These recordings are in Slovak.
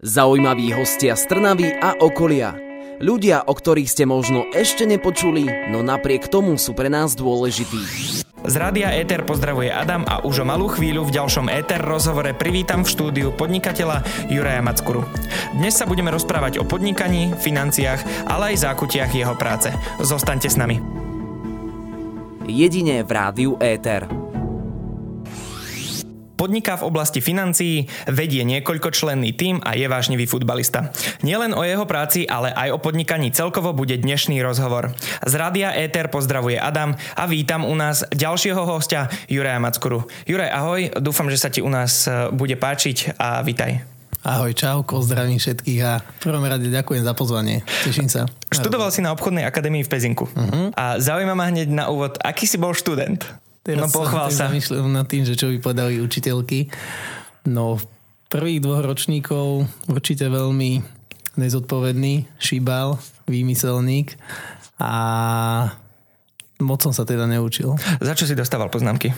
Zaujímaví hostia z Trnavy a okolia. Ľudia, o ktorých ste možno ešte nepočuli, no napriek tomu sú pre nás dôležití. Z Rádia Éter pozdravuje Adam a už o malú chvíľu v ďalšom Éter rozhovore privítam v štúdiu podnikateľa Juraja Mackuru. Dnes sa budeme rozprávať o podnikaní, financiách, ale aj zákutiach jeho práce. Zostaňte s nami. Jedine v rádiu Éter. Podniká v oblasti financií, vedie niekoľkočlenný tím a je vážnivý futbalista. Nielen o jeho práci, ale aj o podnikaní celkovo bude dnešný rozhovor. Z Rádia Éter pozdravuje Adam a vítam u nás ďalšieho hostia Juraja Mackuru. Juraj, ahoj, dúfam, že sa ti u nás e, bude páčiť a vítaj. Ahoj, čau, zdravím všetkých a v prvom rade ďakujem za pozvanie. Teším sa. Študoval si na obchodnej akadémii v Pezinku. Uh-huh. A zaujíma ma hneď na úvod, aký si bol študent? Teraz no pochvál sa. Zamýšľam nad tým, že čo by podali učiteľky. No, prvých dvoch ročníkov určite veľmi nezodpovedný, šibal, výmyselník a moc som sa teda neučil. Za čo si dostával poznámky?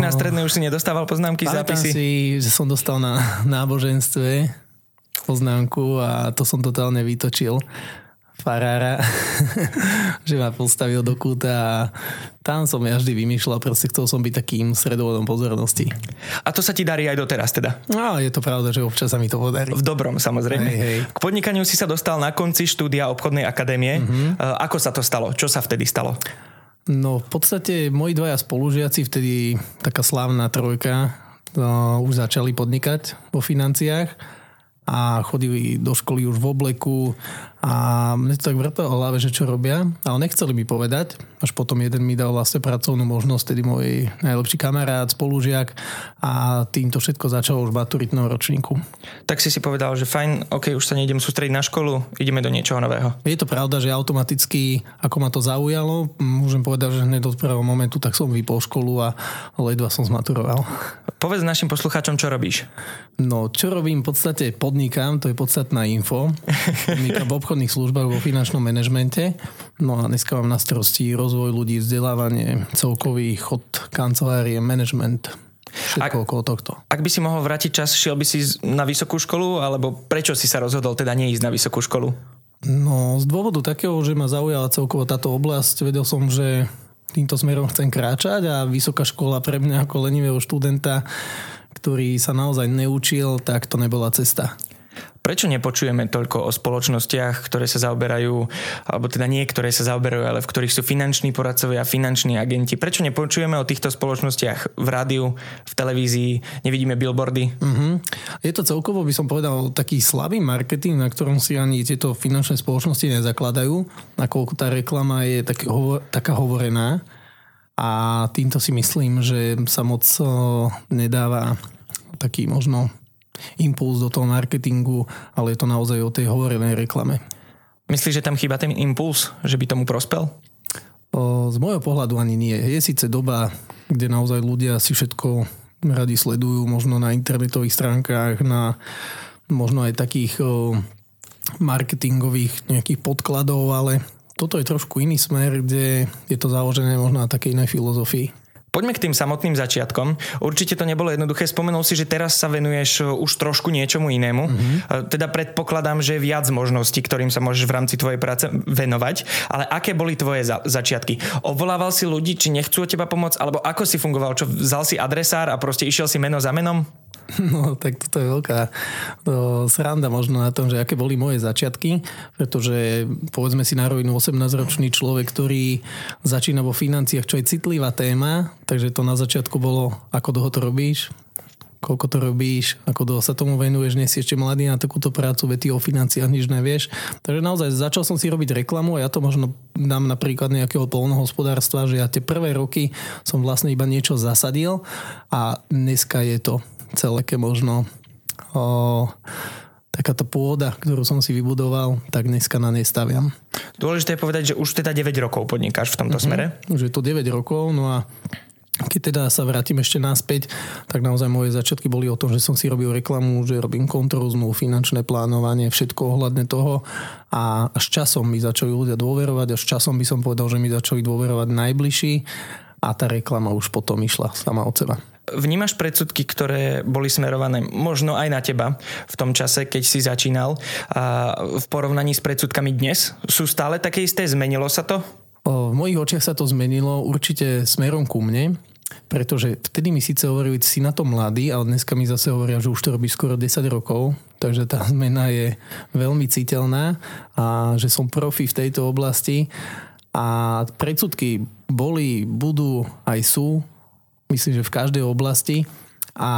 Na no. strednej už si nedostával poznámky, Pamätám zápisy? si, že som dostal na náboženstve poznámku a to som totálne vytočil farára, že ma postavil do kúta a tam som ja vždy vymýšľal, proste chcel som byť takým stredovodom pozornosti. A to sa ti darí aj doteraz teda? No, je to pravda, že občas sa mi to podarí. V dobrom, samozrejme. Hej, hej. K podnikaniu si sa dostal na konci štúdia obchodnej akadémie. Mm-hmm. Ako sa to stalo? Čo sa vtedy stalo? No, v podstate moji dvaja spolužiaci, vtedy taká slávna trojka, no, už začali podnikať vo financiách a chodili do školy už v obleku a mne to tak vrtalo hlave, že čo robia, ale nechceli mi povedať. Až potom jeden mi dal vlastne pracovnú možnosť, tedy môj najlepší kamarát, spolužiak a týmto všetko začalo už v maturitnom ročníku. Tak si si povedal, že fajn, ok, už sa nejdem sústrediť na školu, ideme do niečoho nového. Je to pravda, že automaticky, ako ma to zaujalo, môžem povedať, že hneď od prvého momentu tak som vypol školu a ledva som zmaturoval. Povedz našim poslucháčom, čo robíš. No, čo robím, v podstate podnikám, to je podstatná info. V obchodných službách vo finančnom manažmente. No a dneska mám na starosti rozvoj ľudí, vzdelávanie, celkový chod kancelárie, management, všetko ak, okolo tohto. Ak by si mohol vrátiť čas, šiel by si na vysokú školu, alebo prečo si sa rozhodol teda neísť na vysokú školu? No, z dôvodu takého, že ma zaujala celkovo táto oblasť, vedel som, že týmto smerom chcem kráčať a vysoká škola pre mňa ako lenivého študenta, ktorý sa naozaj neučil, tak to nebola cesta. Prečo nepočujeme toľko o spoločnostiach, ktoré sa zaoberajú, alebo teda nie, ktoré sa zaoberajú, ale v ktorých sú finanční poradcovia, finanční agenti? Prečo nepočujeme o týchto spoločnostiach v rádiu, v televízii, nevidíme billboardy? Uh-huh. Je to celkovo, by som povedal, taký slabý marketing, na ktorom si ani tieto finančné spoločnosti nezakladajú, nakoľko tá reklama je tak, hovo- taká hovorená a týmto si myslím, že sa moc nedáva taký možno impuls do toho marketingu, ale je to naozaj o tej hovorenej reklame. Myslíš, že tam chýba ten impuls, že by tomu prospel? O, z môjho pohľadu ani nie. Je síce doba, kde naozaj ľudia si všetko radi sledujú, možno na internetových stránkach, na možno aj takých o, marketingových nejakých podkladov, ale toto je trošku iný smer, kde je to založené možno na takej inej filozofii. Poďme k tým samotným začiatkom. Určite to nebolo jednoduché. Spomenul si, že teraz sa venuješ uh, už trošku niečomu inému. Mm-hmm. Teda predpokladám, že je viac možností, ktorým sa môžeš v rámci tvojej práce venovať. Ale aké boli tvoje za- začiatky? Obvolával si ľudí, či nechcú od teba pomôcť? Alebo ako si fungoval? Čo, vzal si adresár a proste išiel si meno za menom? No, tak toto je veľká to, sranda možno na tom, že aké boli moje začiatky, pretože povedzme si na rovinu 18-ročný človek, ktorý začína vo financiách, čo je citlivá téma, takže to na začiatku bolo, ako dlho to robíš, koľko to robíš, ako dlho sa tomu venuješ, nie si ešte mladý na takúto prácu, veď ty o financiách nič nevieš. Takže naozaj začal som si robiť reklamu a ja to možno dám napríklad nejakého polnohospodárstva, že ja tie prvé roky som vlastne iba niečo zasadil a dneska je to celé možno o, takáto pôda, ktorú som si vybudoval, tak dneska na nej staviam. Dôležité je povedať, že už teda 9 rokov podnikáš v tomto uh-huh. smere. Už je to 9 rokov, no a keď teda sa vrátim ešte naspäť, tak naozaj moje začiatky boli o tom, že som si robil reklamu, že robím kontrolu finančné plánovanie, všetko ohľadne toho a až časom mi začali ľudia dôverovať, až časom by som povedal, že mi začali dôverovať najbližší a tá reklama už potom išla sama od seba. Vnímaš predsudky, ktoré boli smerované možno aj na teba v tom čase, keď si začínal a v porovnaní s predsudkami dnes? Sú stále také isté? Zmenilo sa to? V mojich očiach sa to zmenilo určite smerom ku mne, pretože vtedy mi síce hovorili, si na to mladý, ale dneska mi zase hovoria, že už to robí skoro 10 rokov, takže tá zmena je veľmi citeľná a že som profi v tejto oblasti a predsudky boli, budú, aj sú, myslím, že v každej oblasti a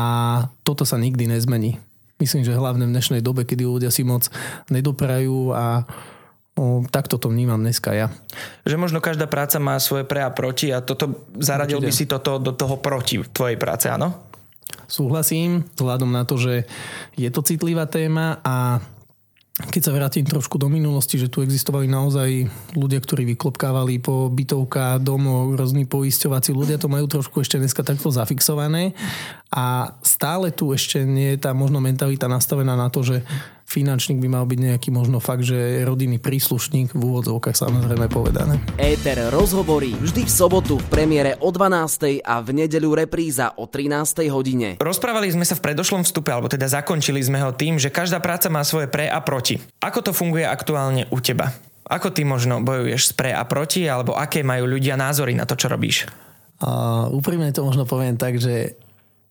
toto sa nikdy nezmení. Myslím, že hlavne v dnešnej dobe, kedy ľudia si moc nedoprajú a O, takto to vnímam dneska ja. Že možno každá práca má svoje pre a proti a toto zaradil Určite. by si toto do toho proti tvojej práce, áno? Súhlasím, vzhľadom na to, že je to citlivá téma a keď sa vrátim trošku do minulosti, že tu existovali naozaj ľudia, ktorí vyklopkávali po bytovka, domov, rôzni poisťovací ľudia to majú trošku ešte dneska takto zafixované. A stále tu ešte nie je tá možno mentalita nastavená na to, že finančník by mal byť nejaký možno fakt, že rodinný príslušník v úvodzovkách samozrejme povedané. Éter rozhovorí vždy v sobotu v premiére o 12. a v nedeľu repríza o 13. hodine. Rozprávali sme sa v predošlom vstupe, alebo teda zakončili sme ho tým, že každá práca má svoje pre a proti. Ako to funguje aktuálne u teba? Ako ty možno bojuješ s pre a proti, alebo aké majú ľudia názory na to, čo robíš? A úprimne to možno poviem tak, že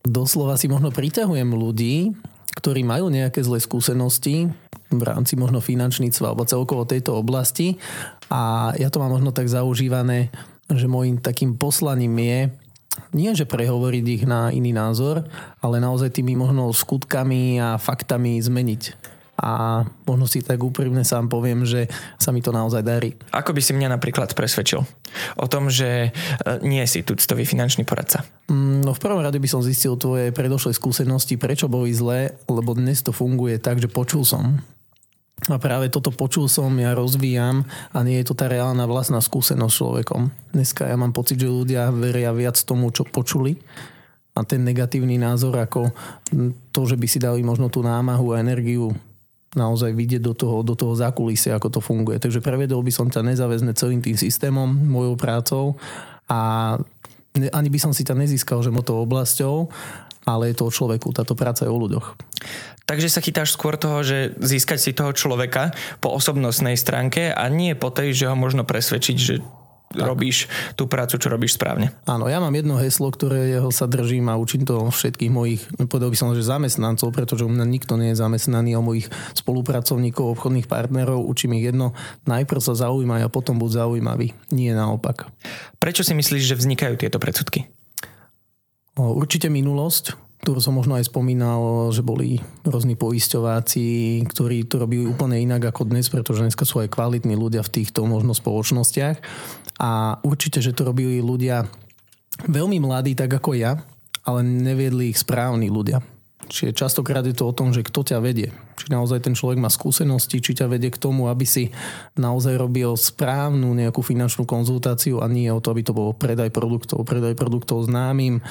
doslova si možno priťahujem ľudí, ktorí majú nejaké zlé skúsenosti v rámci možno finančníctva alebo celkovo tejto oblasti. A ja to mám možno tak zaužívané, že môjim takým poslaním je nie, že prehovoriť ich na iný názor, ale naozaj tými možno skutkami a faktami zmeniť a možno si tak úprimne sám poviem, že sa mi to naozaj darí. Ako by si mňa napríklad presvedčil o tom, že e, nie si tuctový finančný poradca? Mm, no v prvom rade by som zistil tvoje predošlé skúsenosti, prečo boli zlé, lebo dnes to funguje tak, že počul som a práve toto počul som, ja rozvíjam a nie je to tá reálna vlastná skúsenosť človekom. Dneska ja mám pocit, že ľudia veria viac tomu, čo počuli a ten negatívny názor ako to, že by si dali možno tú námahu a energiu naozaj vidieť do toho, do toho zákulisia, ako to funguje. Takže prevedol by som ťa nezáväzne celým tým systémom, mojou prácou a ani by som si ťa nezískal, že tou oblasťou, ale je to o človeku, táto práca je o ľuďoch. Takže sa chytáš skôr toho, že získať si toho človeka po osobnostnej stránke a nie po tej, že ho možno presvedčiť, že tak. robíš tú prácu, čo robíš správne. Áno, ja mám jedno heslo, ktoré jeho sa držím a učím to všetkých mojich, povedal by som, že zamestnancov, pretože u mňa nikto nie je zamestnaný, o mojich spolupracovníkov, obchodných partnerov, učím ich jedno, najprv sa zaujímaj a potom buď zaujímavý, nie naopak. Prečo si myslíš, že vznikajú tieto predsudky? Určite minulosť, ktorú som možno aj spomínal, že boli rôzni poisťováci, ktorí to robili úplne inak ako dnes, pretože dneska sú aj kvalitní ľudia v týchto možno spoločnostiach. A určite, že to robili ľudia veľmi mladí, tak ako ja, ale neviedli ich správni ľudia. Čiže častokrát je to o tom, že kto ťa vedie. Či naozaj ten človek má skúsenosti, či ťa vedie k tomu, aby si naozaj robil správnu nejakú finančnú konzultáciu a nie o to, aby to bolo predaj produktov, predaj produktov známym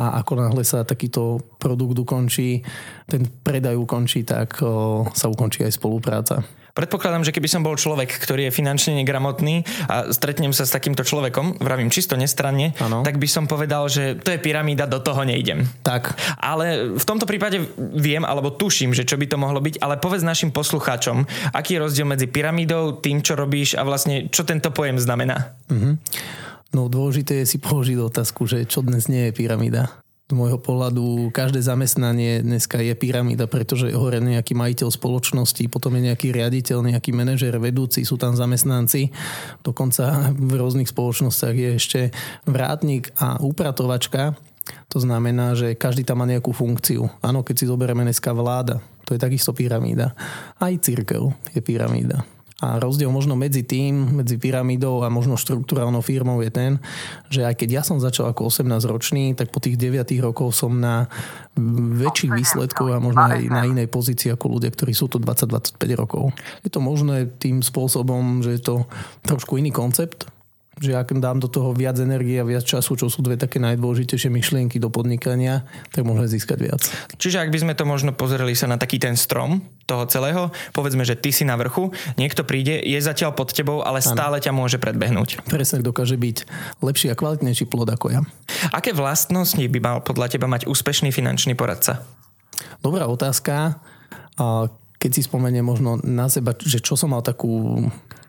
a ako náhle sa takýto produkt ukončí, ten predaj ukončí, tak o, sa ukončí aj spolupráca. Predpokladám, že keby som bol človek, ktorý je finančne negramotný a stretnem sa s takýmto človekom, vravím čisto nestranne, ano. tak by som povedal, že to je pyramída, do toho nejdem. Tak. Ale v tomto prípade viem, alebo tuším, že čo by to mohlo byť, ale povedz našim poslucháčom, aký je rozdiel medzi pyramídou, tým, čo robíš a vlastne čo tento pojem znamená. Mhm. No dôležité je si položiť otázku, že čo dnes nie je pyramída z môjho pohľadu každé zamestnanie dneska je pyramída, pretože je hore nejaký majiteľ spoločnosti, potom je nejaký riaditeľ, nejaký manažer, vedúci, sú tam zamestnanci. Dokonca v rôznych spoločnostiach je ešte vrátnik a upratovačka. To znamená, že každý tam má nejakú funkciu. Áno, keď si zoberieme dneska vláda, to je takisto pyramída. Aj církev je pyramída. A rozdiel možno medzi tým, medzi pyramidou a možno štruktúrálnou firmou je ten, že aj keď ja som začal ako 18-ročný, tak po tých 9 rokov som na väčších výsledkov a možno aj na inej pozícii ako ľudia, ktorí sú tu 20-25 rokov. Je to možné tým spôsobom, že je to trošku iný koncept, že ak dám do toho viac energie a viac času, čo sú dve také najdôležitejšie myšlienky do podnikania, tak môžeme získať viac. Čiže ak by sme to možno pozreli sa na taký ten strom toho celého, povedzme, že ty si na vrchu, niekto príde, je zatiaľ pod tebou, ale stále ťa môže predbehnúť. Presne dokáže byť lepší a kvalitnejší plod ako ja. Aké vlastnosti by mal podľa teba mať úspešný finančný poradca? Dobrá otázka. Keď si spomeniem možno na seba, že čo som mal takú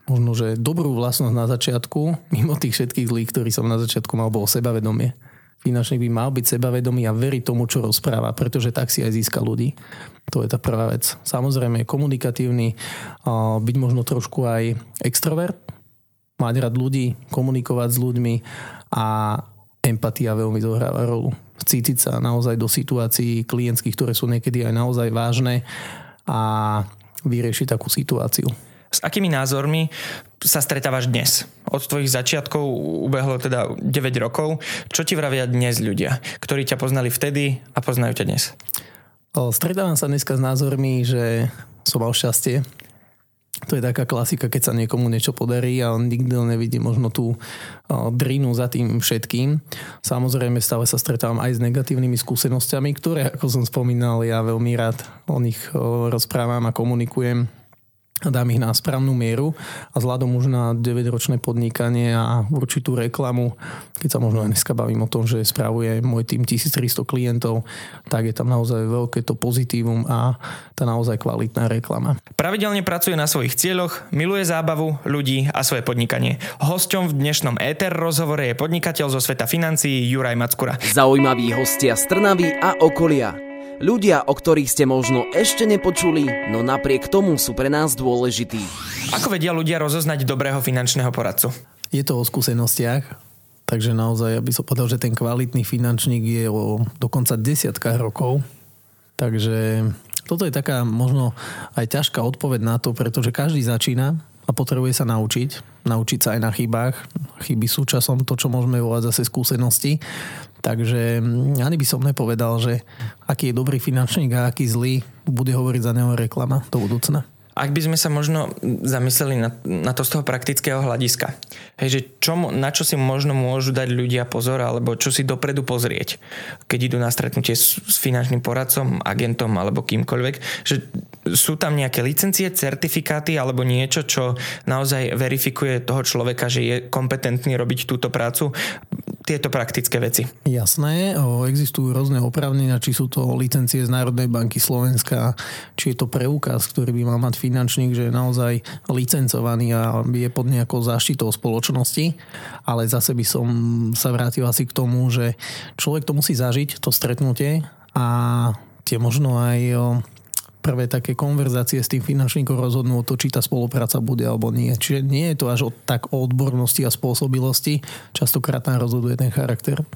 možno, že dobrú vlastnosť na začiatku, mimo tých všetkých zlých, ktorí som na začiatku mal, bolo sebavedomie. Finančník by mal byť sebavedomý a veriť tomu, čo rozpráva, pretože tak si aj získa ľudí. To je tá prvá vec. Samozrejme, komunikatívny, byť možno trošku aj extrovert, mať rád ľudí, komunikovať s ľuďmi a empatia veľmi zohráva rolu. Cítiť sa naozaj do situácií klientských, ktoré sú niekedy aj naozaj vážne a vyriešiť takú situáciu. S akými názormi sa stretávaš dnes? Od tvojich začiatkov ubehlo teda 9 rokov. Čo ti vravia dnes ľudia, ktorí ťa poznali vtedy a poznajú ťa dnes? Stretávam sa dneska s názormi, že som mal šťastie. To je taká klasika, keď sa niekomu niečo podarí a on nikdy nevidí možno tú drinu za tým všetkým. Samozrejme stále sa stretávam aj s negatívnymi skúsenosťami, ktoré, ako som spomínal, ja veľmi rád o nich rozprávam a komunikujem dám ich na správnu mieru a vzhľadom už na 9-ročné podnikanie a určitú reklamu, keď sa možno aj dneska bavím o tom, že spravuje môj tým 1300 klientov, tak je tam naozaj veľké to pozitívum a tá naozaj kvalitná reklama. Pravidelne pracuje na svojich cieľoch, miluje zábavu, ľudí a svoje podnikanie. Hosťom v dnešnom ETR rozhovore je podnikateľ zo sveta financií Juraj Mackura. Zaujímaví hostia z Trnavy a okolia. Ľudia, o ktorých ste možno ešte nepočuli, no napriek tomu sú pre nás dôležití. Ako vedia ľudia rozoznať dobrého finančného poradcu? Je to o skúsenostiach, takže naozaj, aby som povedal, že ten kvalitný finančník je o dokonca desiatkách rokov. Takže toto je taká možno aj ťažká odpoveď na to, pretože každý začína a potrebuje sa naučiť. Naučiť sa aj na chybách. Chyby sú časom to, čo môžeme volať zase skúsenosti. Takže mm, ani by som nepovedal, že aký je dobrý finančník a aký zlý bude hovoriť za neho reklama do budúcna. Ak by sme sa možno zamysleli na, na to z toho praktického hľadiska, hej, že čo, na čo si možno môžu dať ľudia pozor, alebo čo si dopredu pozrieť, keď idú na stretnutie s, s finančným poradcom, agentom alebo kýmkoľvek, že sú tam nejaké licencie, certifikáty alebo niečo, čo naozaj verifikuje toho človeka, že je kompetentný robiť túto prácu tieto praktické veci. Jasné, existujú rôzne opravnenia, či sú to licencie z Národnej banky Slovenska, či je to preukaz, ktorý by mal mať finančník, že je naozaj licencovaný a je pod nejakou záštitou spoločnosti. Ale zase by som sa vrátil asi k tomu, že človek to musí zažiť, to stretnutie a tie možno aj prvé také konverzácie s tým finančníkom rozhodnú o to, či tá spolupráca bude alebo nie. Čiže nie je to až o, tak o odbornosti a spôsobilosti, častokrát tam rozhoduje ten charakter.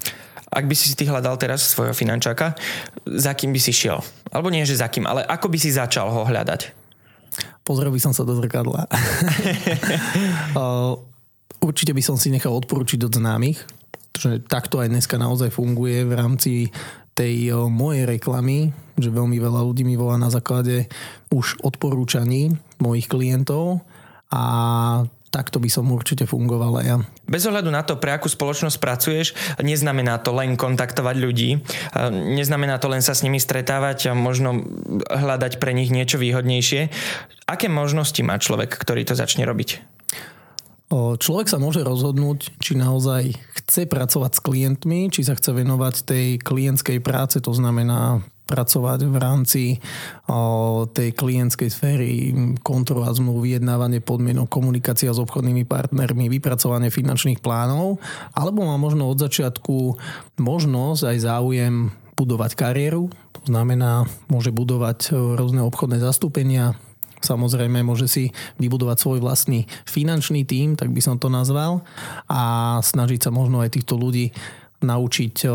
Ak by si ty hľadal teraz svojho finančáka, za kým by si šiel? Alebo nie, že za kým, ale ako by si začal ho hľadať? Pozrel by som sa do zrkadla. Určite by som si nechal odporúčiť od známych, že takto aj dneska naozaj funguje v rámci tej mojej reklamy, že veľmi veľa ľudí mi volá na základe už odporúčaní mojich klientov a takto by som určite fungovala ja. Bez ohľadu na to, pre akú spoločnosť pracuješ, neznamená to len kontaktovať ľudí, neznamená to len sa s nimi stretávať a možno hľadať pre nich niečo výhodnejšie. Aké možnosti má človek, ktorý to začne robiť? Človek sa môže rozhodnúť, či naozaj chce pracovať s klientmi, či sa chce venovať tej klientskej práce, to znamená pracovať v rámci tej klientskej sféry, kontrola zmluv, vyjednávanie podmienok, komunikácia s obchodnými partnermi, vypracovanie finančných plánov, alebo má možno od začiatku možnosť aj záujem budovať kariéru, to znamená, môže budovať rôzne obchodné zastúpenia, Samozrejme môže si vybudovať svoj vlastný finančný tím, tak by som to nazval, a snažiť sa možno aj týchto ľudí naučiť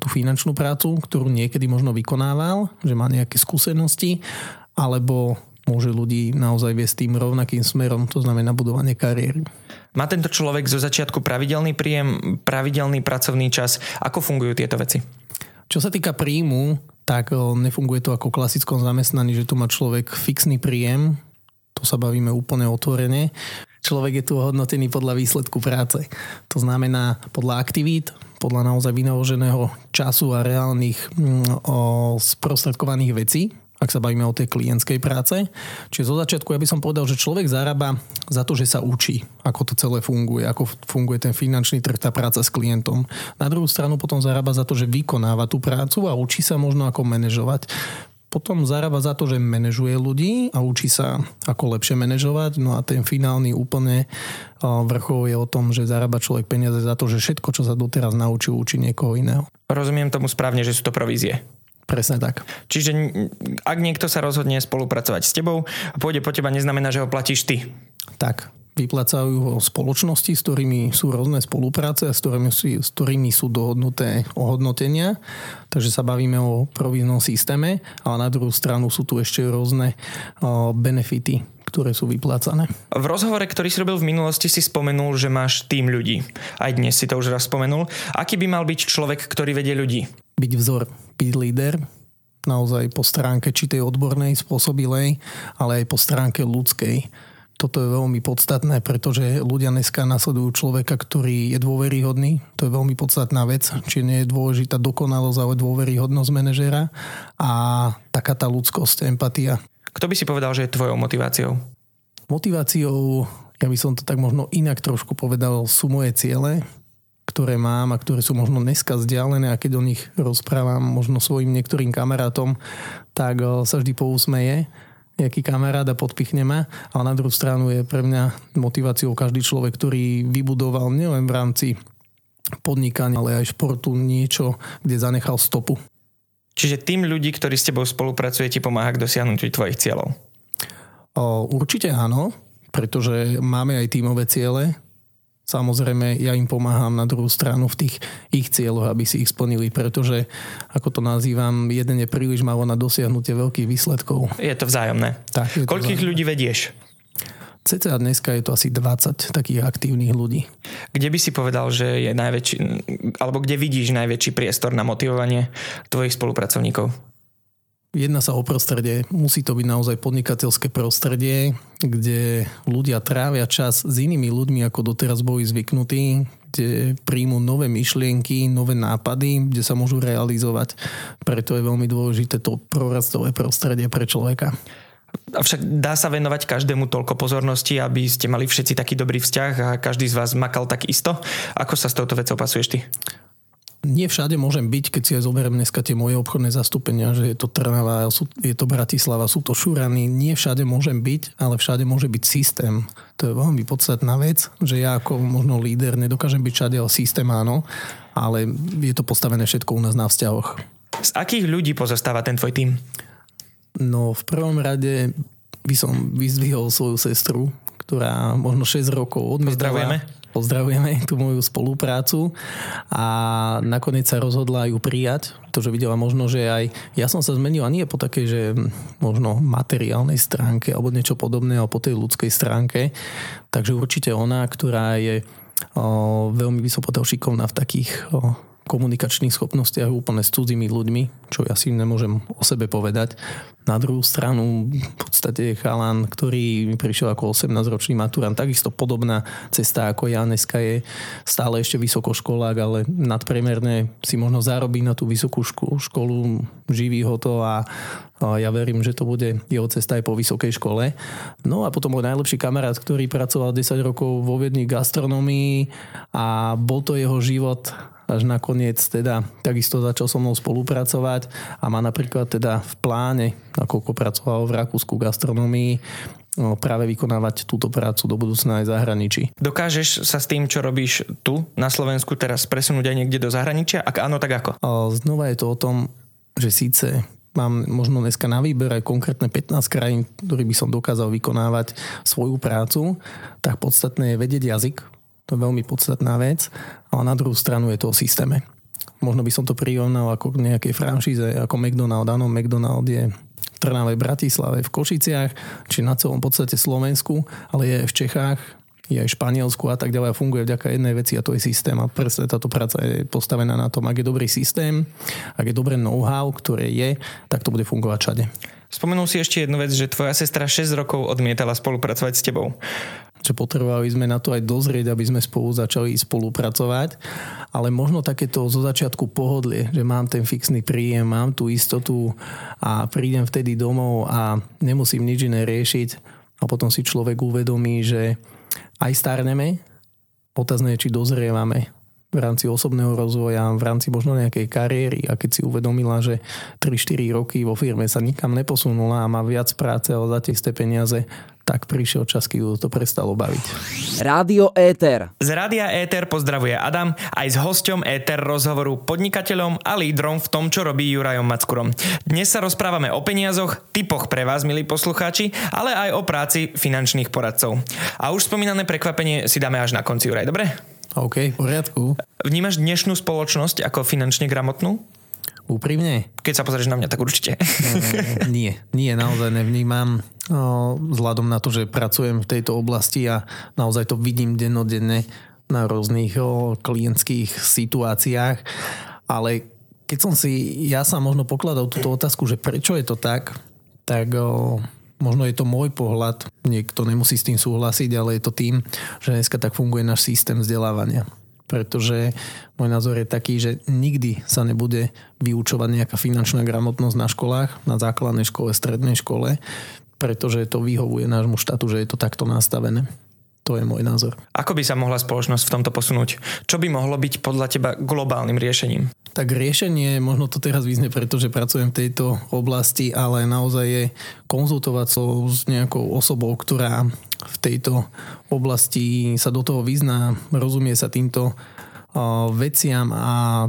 tú finančnú prácu, ktorú niekedy možno vykonával, že má nejaké skúsenosti, alebo môže ľudí naozaj viesť tým rovnakým smerom, to znamená budovanie kariéry. Má tento človek zo začiatku pravidelný príjem, pravidelný pracovný čas? Ako fungujú tieto veci? Čo sa týka príjmu, tak nefunguje to ako v klasickom zamestnaní, že tu má človek fixný príjem, to sa bavíme úplne otvorene. Človek je tu hodnotený podľa výsledku práce. To znamená podľa aktivít, podľa naozaj vynaloženého času a reálnych mm, o, sprostredkovaných vecí, ak sa bavíme o tej klientskej práce. Čiže zo začiatku ja by som povedal, že človek zarába za to, že sa učí, ako to celé funguje, ako funguje ten finančný trh, tá práca s klientom. Na druhú stranu potom zarába za to, že vykonáva tú prácu a učí sa možno ako manažovať potom zarába za to, že manažuje ľudí a učí sa, ako lepšie manažovať. No a ten finálny úplne vrchol je o tom, že zarába človek peniaze za to, že všetko, čo sa doteraz naučil, učí niekoho iného. Rozumiem tomu správne, že sú to provízie. Presne tak. Čiže ak niekto sa rozhodne spolupracovať s tebou a pôjde po teba, neznamená, že ho platíš ty. Tak, vyplácajú ho spoločnosti, s ktorými sú rôzne spolupráce s ktorými, sú, s ktorými sú dohodnuté ohodnotenia. Takže sa bavíme o províznom systéme, ale na druhú stranu sú tu ešte rôzne benefity, ktoré sú vyplácané. V rozhovore, ktorý si robil v minulosti, si spomenul, že máš tým ľudí. Aj dnes si to už raz spomenul. Aký by mal byť človek, ktorý vedie ľudí? Byť vzor, byť líder, naozaj po stránke či tej odbornej, spôsobilej, ale aj po stránke ľudskej toto je veľmi podstatné, pretože ľudia dneska nasledujú človeka, ktorý je dôveryhodný. To je veľmi podstatná vec. Či nie je dôležitá dokonalosť, ale dôveryhodnosť manažera a taká tá ľudskosť, empatia. Kto by si povedal, že je tvojou motiváciou? Motiváciou, ja by som to tak možno inak trošku povedal, sú moje ciele, ktoré mám a ktoré sú možno dneska vzdialené a keď o nich rozprávam možno svojim niektorým kamarátom, tak eh, sa vždy pousmeje nejaký kamarát a podpichne ma, ale na druhú stranu je pre mňa motiváciou každý človek, ktorý vybudoval nielen v rámci podnikania, ale aj športu niečo, kde zanechal stopu. Čiže tým ľudí, ktorí s tebou spolupracuje, ti pomáha k dosiahnutiu tvojich cieľov? O, určite áno, pretože máme aj tímové ciele, Samozrejme, ja im pomáham na druhú stranu v tých ich cieľoch, aby si ich splnili, pretože, ako to nazývam, jeden je príliš malo na dosiahnutie veľkých výsledkov. Je to vzájomné. Tak, je to Koľkých vzájomné. ľudí vedieš? CCA dneska je to asi 20 takých aktívnych ľudí. Kde by si povedal, že je najväčší, alebo kde vidíš najväčší priestor na motivovanie tvojich spolupracovníkov? Jedná sa o prostredie, musí to byť naozaj podnikateľské prostredie, kde ľudia trávia čas s inými ľuďmi, ako doteraz boli zvyknutí, kde príjmu nové myšlienky, nové nápady, kde sa môžu realizovať. Preto je veľmi dôležité to prorastové prostredie pre človeka. Avšak dá sa venovať každému toľko pozornosti, aby ste mali všetci taký dobrý vzťah a každý z vás makal tak isto. Ako sa s touto vecou pasuješ ty? Nie všade môžem byť, keď si aj zoberiem dneska tie moje obchodné zastúpenia, že je to Trnava, je to Bratislava, sú to Šurany. Nie všade môžem byť, ale všade môže byť systém. To je veľmi podstatná vec, že ja ako možno líder nedokážem byť všade, ale systém áno, ale je to postavené všetko u nás na vzťahoch. Z akých ľudí pozostáva ten tvoj tým? No v prvom rade by som vyzdvihol svoju sestru, ktorá možno 6 rokov odmietala. Pozdravujeme pozdravujeme tú moju spoluprácu a nakoniec sa rozhodla ju prijať, pretože videla možno, že aj ja som sa zmenil a nie po takej, že možno materiálnej stránke alebo niečo podobné, ale po tej ľudskej stránke. Takže určite ona, ktorá je o, veľmi povedal šikovná v takých o, komunikačných schopnostiach úplne s cudzími ľuďmi, čo ja si nemôžem o sebe povedať. Na druhú stranu v podstate je chalan, ktorý prišiel ako 18-ročný maturant, takisto podobná cesta ako ja. Dneska je stále ešte vysokoškolák, ale nadpriemerné si možno zarobí na tú vysokú školu, živí ho to a ja verím, že to bude jeho cesta aj po vysokej škole. No a potom môj najlepší kamarát, ktorý pracoval 10 rokov vo Viedni gastronomii a bol to jeho život až nakoniec teda takisto začal so mnou spolupracovať a má napríklad teda v pláne, ako pracoval v Rakúsku gastronomii, no, práve vykonávať túto prácu do budúcna aj v zahraničí. Dokážeš sa s tým, čo robíš tu na Slovensku teraz presunúť aj niekde do zahraničia? Ak áno, tak ako? Znova je to o tom, že síce mám možno dneska na výber aj konkrétne 15 krajín, ktorý by som dokázal vykonávať svoju prácu, tak podstatné je vedieť jazyk, to je veľmi podstatná vec. Ale na druhú stranu je to o systéme. Možno by som to prirovnal ako k nejakej franšíze, ako McDonald. Áno, McDonald je v Trnave, Bratislave, v Košiciach, či na celom podstate Slovensku, ale je v Čechách, je aj v Španielsku a tak ďalej a funguje vďaka jednej veci a to je systém a presne táto práca je postavená na tom, ak je dobrý systém, ak je dobré know-how, ktoré je, tak to bude fungovať všade. Spomenul si ešte jednu vec, že tvoja sestra 6 rokov odmietala spolupracovať s tebou. Že potrebovali sme na to aj dozrieť, aby sme spolu začali spolupracovať. Ale možno takéto zo začiatku pohodlie, že mám ten fixný príjem, mám tú istotu a prídem vtedy domov a nemusím nič iné riešiť. A potom si človek uvedomí, že aj starneme, otázne je, či dozrievame v rámci osobného rozvoja, v rámci možno nejakej kariéry a keď si uvedomila, že 3-4 roky vo firme sa nikam neposunula a má viac práce a za tie isté peniaze, tak prišiel čas, keď to prestalo baviť. Rádio Éter. Z Rádia Éter pozdravuje Adam aj s hosťom Éter rozhovoru podnikateľom a lídrom v tom, čo robí Jurajom Mackurom. Dnes sa rozprávame o peniazoch, typoch pre vás, milí poslucháči, ale aj o práci finančných poradcov. A už spomínané prekvapenie si dáme až na konci, Juraj, dobre? OK, v poriadku. Vnímaš dnešnú spoločnosť ako finančne gramotnú? Úprimne? Keď sa pozrieš na mňa, tak určite. Nie, nie, naozaj nevnímam. Vzhľadom na to, že pracujem v tejto oblasti a naozaj to vidím dennodenne na rôznych klientských situáciách. Ale keď som si ja sa možno pokladal túto otázku, že prečo je to tak, tak Možno je to môj pohľad, niekto nemusí s tým súhlasiť, ale je to tým, že dneska tak funguje náš systém vzdelávania. Pretože môj názor je taký, že nikdy sa nebude vyučovať nejaká finančná gramotnosť na školách, na základnej škole, strednej škole, pretože to vyhovuje nášmu štátu, že je to takto nastavené. To je môj názor. Ako by sa mohla spoločnosť v tomto posunúť? Čo by mohlo byť podľa teba globálnym riešením? Tak riešenie, možno to teraz vyzne, pretože pracujem v tejto oblasti, ale naozaj je konzultovať so s nejakou osobou, ktorá v tejto oblasti sa do toho vyzná, rozumie sa týmto veciam a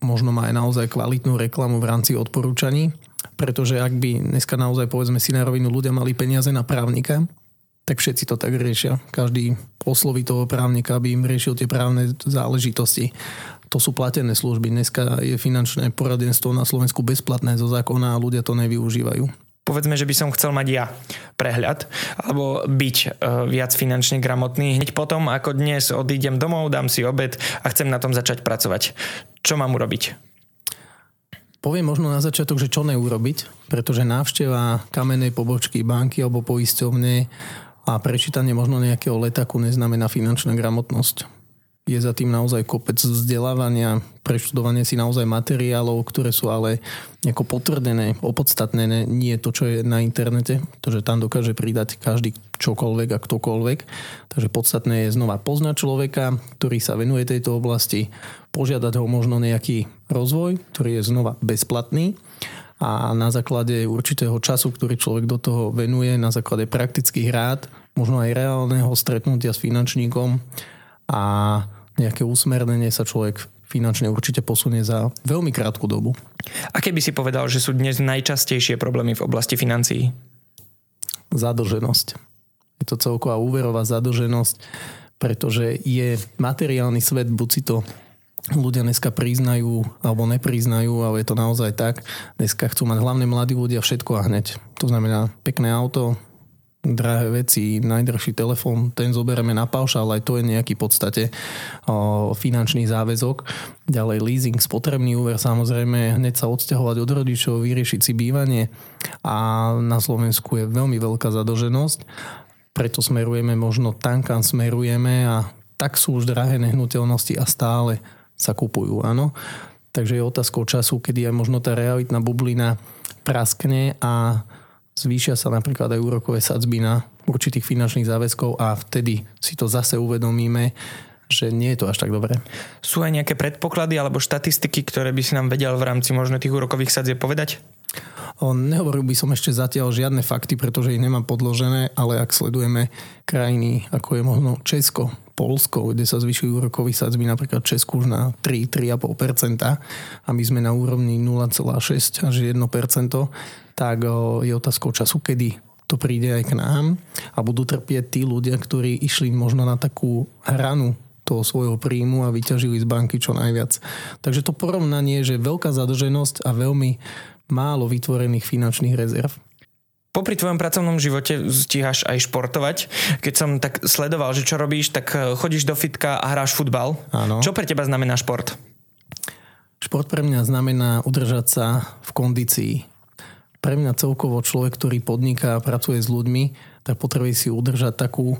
možno má aj naozaj kvalitnú reklamu v rámci odporúčaní, pretože ak by dneska naozaj povedzme si na rovinu ľudia mali peniaze na právnika, tak všetci to tak riešia. Každý osloví toho právnika, aby im riešil tie právne záležitosti to sú platené služby. Dneska je finančné poradenstvo na Slovensku bezplatné zo zákona a ľudia to nevyužívajú. Povedzme, že by som chcel mať ja prehľad alebo byť e, viac finančne gramotný. Hneď potom, ako dnes odídem domov, dám si obed a chcem na tom začať pracovať. Čo mám urobiť? Poviem možno na začiatok, že čo neurobiť, pretože návšteva kamenej pobočky banky alebo poisťovne a prečítanie možno nejakého letaku neznamená finančná gramotnosť je za tým naozaj kopec vzdelávania, preštudovanie si naozaj materiálov, ktoré sú ale nejako potvrdené, opodstatnené, nie to, čo je na internete, pretože tam dokáže pridať každý čokoľvek a ktokoľvek. Takže podstatné je znova poznať človeka, ktorý sa venuje tejto oblasti, požiadať ho možno nejaký rozvoj, ktorý je znova bezplatný a na základe určitého času, ktorý človek do toho venuje, na základe praktických rád, možno aj reálneho stretnutia s finančníkom a nejaké usmernenie sa človek finančne určite posunie za veľmi krátku dobu. A keby si povedal, že sú dnes najčastejšie problémy v oblasti financií? Zadlženosť. Je to celková úverová zadlženosť, pretože je materiálny svet, buď si to ľudia dneska priznajú alebo nepriznajú, ale je to naozaj tak. Dneska chcú mať hlavne mladí ľudia všetko a hneď. To znamená pekné auto, drahé veci, najdrahší telefón, ten zoberieme na paušál, aj to je nejaký v podstate o, finančný záväzok. Ďalej leasing, spotrebný úver, samozrejme hneď sa odsťahovať od rodičov, vyriešiť si bývanie a na Slovensku je veľmi veľká zadlženosť, preto smerujeme možno tam, kam smerujeme a tak sú už drahé nehnuteľnosti a stále sa kupujú, áno. Takže je otázkou času, kedy je možno tá realitná bublina praskne a zvýšia sa napríklad aj úrokové sadzby na určitých finančných záväzkov a vtedy si to zase uvedomíme, že nie je to až tak dobré. Sú aj nejaké predpoklady alebo štatistiky, ktoré by si nám vedel v rámci možno tých úrokových sadzie povedať? Nehovoril by som ešte zatiaľ žiadne fakty, pretože ich nemám podložené, ale ak sledujeme krajiny, ako je možno Česko, Polsko, kde sa zvyšujú úrokový sadzby napríklad Česku už na 3-3,5% a my sme na úrovni 0,6 až 1%, tak je otázkou času, kedy to príde aj k nám a budú trpieť tí ľudia, ktorí išli možno na takú hranu toho svojho príjmu a vyťažili z banky čo najviac. Takže to porovnanie, že veľká zadlženosť a veľmi málo vytvorených finančných rezerv. Popri tvojom pracovnom živote stíhaš aj športovať. Keď som tak sledoval, že čo robíš, tak eh, chodíš do fitka a hráš futbal. Áno. Čo pre teba znamená šport? Šport pre mňa znamená udržať sa v kondícii pre mňa celkovo človek, ktorý podniká a pracuje s ľuďmi, tak potrebuje si udržať takú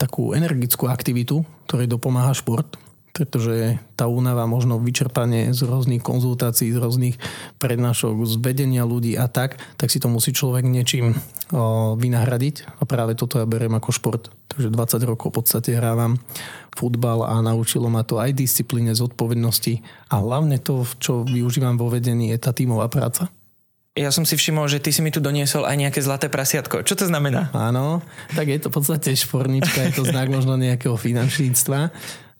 takú energickú aktivitu, ktorej dopomáha šport pretože tá únava, možno vyčerpanie z rôznych konzultácií, z rôznych prednášok, z vedenia ľudí a tak, tak si to musí človek niečím o, vynahradiť a práve toto ja beriem ako šport. Takže 20 rokov v podstate hrávam futbal a naučilo ma to aj disciplíne, zodpovednosti a hlavne to, čo využívam vo vedení, je tá tímová práca. Ja som si všimol, že ty si mi tu doniesol aj nejaké zlaté prasiatko. Čo to znamená? Áno, tak je to v podstate špornička, je to znak možno nejakého finančníctva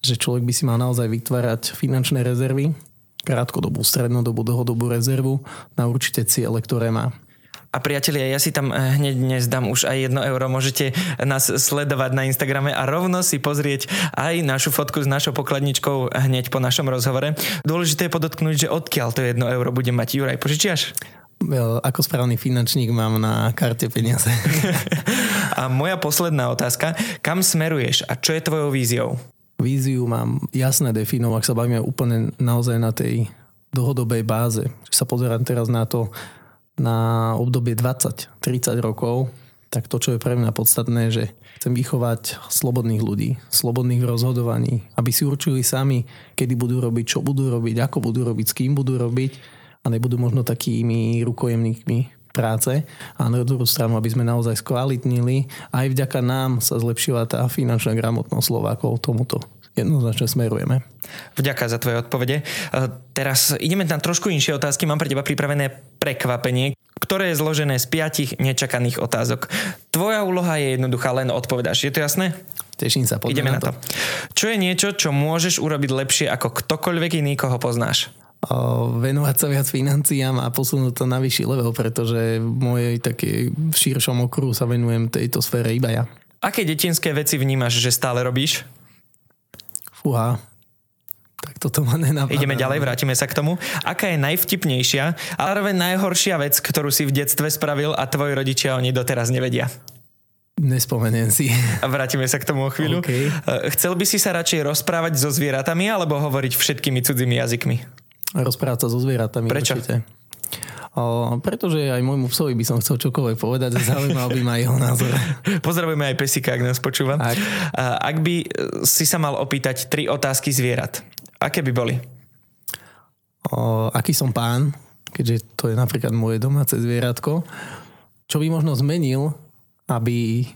že človek by si mal naozaj vytvárať finančné rezervy, krátkodobú, strednodobú, dlhodobú rezervu na určité ciele, ktoré má. A priatelia, ja si tam eh, hneď dnes dám už aj 1 euro. Môžete nás sledovať na Instagrame a rovno si pozrieť aj našu fotku s našou pokladničkou hneď po našom rozhovore. Dôležité je podotknúť, že odkiaľ to 1 euro bude mať. Juraj, požičiaš? Ako správny finančník mám na karte peniaze. a moja posledná otázka. Kam smeruješ a čo je tvojou víziou? víziu mám jasné definovať, ak sa bavíme úplne naozaj na tej dlhodobej báze. Čiže sa pozerám teraz na to na obdobie 20-30 rokov, tak to, čo je pre mňa podstatné, že chcem vychovať slobodných ľudí, slobodných rozhodovaní, aby si určili sami, kedy budú robiť, čo budú robiť, ako budú robiť, s kým budú robiť a nebudú možno takými rukojemníkmi práce a na druhú stranu, aby sme naozaj skvalitnili. Aj vďaka nám sa zlepšila tá finančná gramotnosť Slovákov tomuto jednoznačne smerujeme. Vďaka za tvoje odpovede. E, teraz ideme na trošku inšie otázky. Mám pre teba pripravené prekvapenie, ktoré je zložené z piatich nečakaných otázok. Tvoja úloha je jednoduchá, len odpovedáš. Je to jasné? Teším sa, Ideme na to. to. Čo je niečo, čo môžeš urobiť lepšie ako ktokoľvek iný, koho poznáš? Venovať sa viac financiám a posunúť to na vyšší level, pretože v mojej takej širšom okruhu sa venujem tejto sfére iba ja. Aké detinské veci vnímaš, že stále robíš? Fúha, tak toto ma nenapadá. Ideme ďalej, vrátime sa k tomu. Aká je najvtipnejšia, ale zároveň najhoršia vec, ktorú si v detstve spravil a tvoji rodičia oni doteraz nevedia? Nespomeniem si. A vrátime sa k tomu o chvíľu. Okay. Chcel by si sa radšej rozprávať so zvieratami alebo hovoriť všetkými cudzími jazykmi? Rozprávať sa so zvieratami. Prečo? Určite. O, pretože aj môjmu psovi by som chcel čokoľvek povedať a zaujímal by ma jeho názor. Pozdravujeme aj pesika, ak nás počúva. Ak. Ak by si sa mal opýtať tri otázky zvierat, aké by boli? O, aký som pán, keďže to je napríklad moje domáce zvieratko. Čo by možno zmenil aby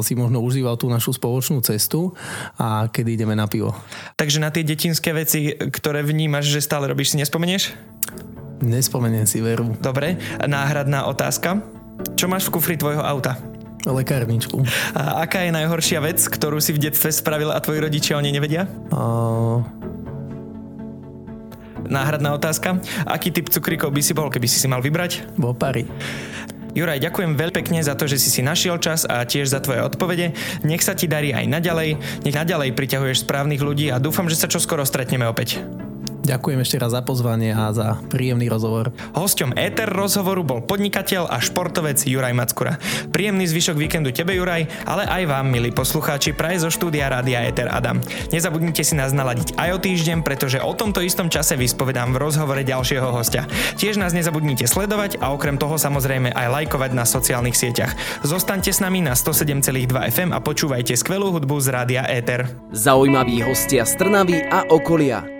si možno užíval tú našu spoločnú cestu a kedy ideme na pivo. Takže na tie detinské veci, ktoré vnímaš, že stále robíš, si nespomenieš? Nespomeniem si veru. Dobre, náhradná otázka. Čo máš v kufri tvojho auta? Lekárničku. A aká je najhoršia vec, ktorú si v detstve spravil a tvoji rodičia oni nevedia? Uh... Náhradná otázka. Aký typ cukríkov by si bol, keby si si mal vybrať? Bopary. Juraj, ďakujem veľmi pekne za to, že si si našiel čas a tiež za tvoje odpovede. Nech sa ti darí aj naďalej, nech naďalej priťahuješ správnych ľudí a dúfam, že sa čoskoro stretneme opäť. Ďakujem ešte raz za pozvanie a za príjemný rozhovor. Hosťom Éter rozhovoru bol podnikateľ a športovec Juraj Mackura. Príjemný zvyšok víkendu tebe Juraj, ale aj vám, milí poslucháči, praje zo štúdia Rádia Éter Adam. Nezabudnite si nás naladiť aj o týždeň, pretože o tomto istom čase vyspovedám v rozhovore ďalšieho hostia. Tiež nás nezabudnite sledovať a okrem toho samozrejme aj lajkovať na sociálnych sieťach. Zostaňte s nami na 107,2 FM a počúvajte skvelú hudbu z Rádia Éter. Zaujímaví hostia z Trnavy a okolia.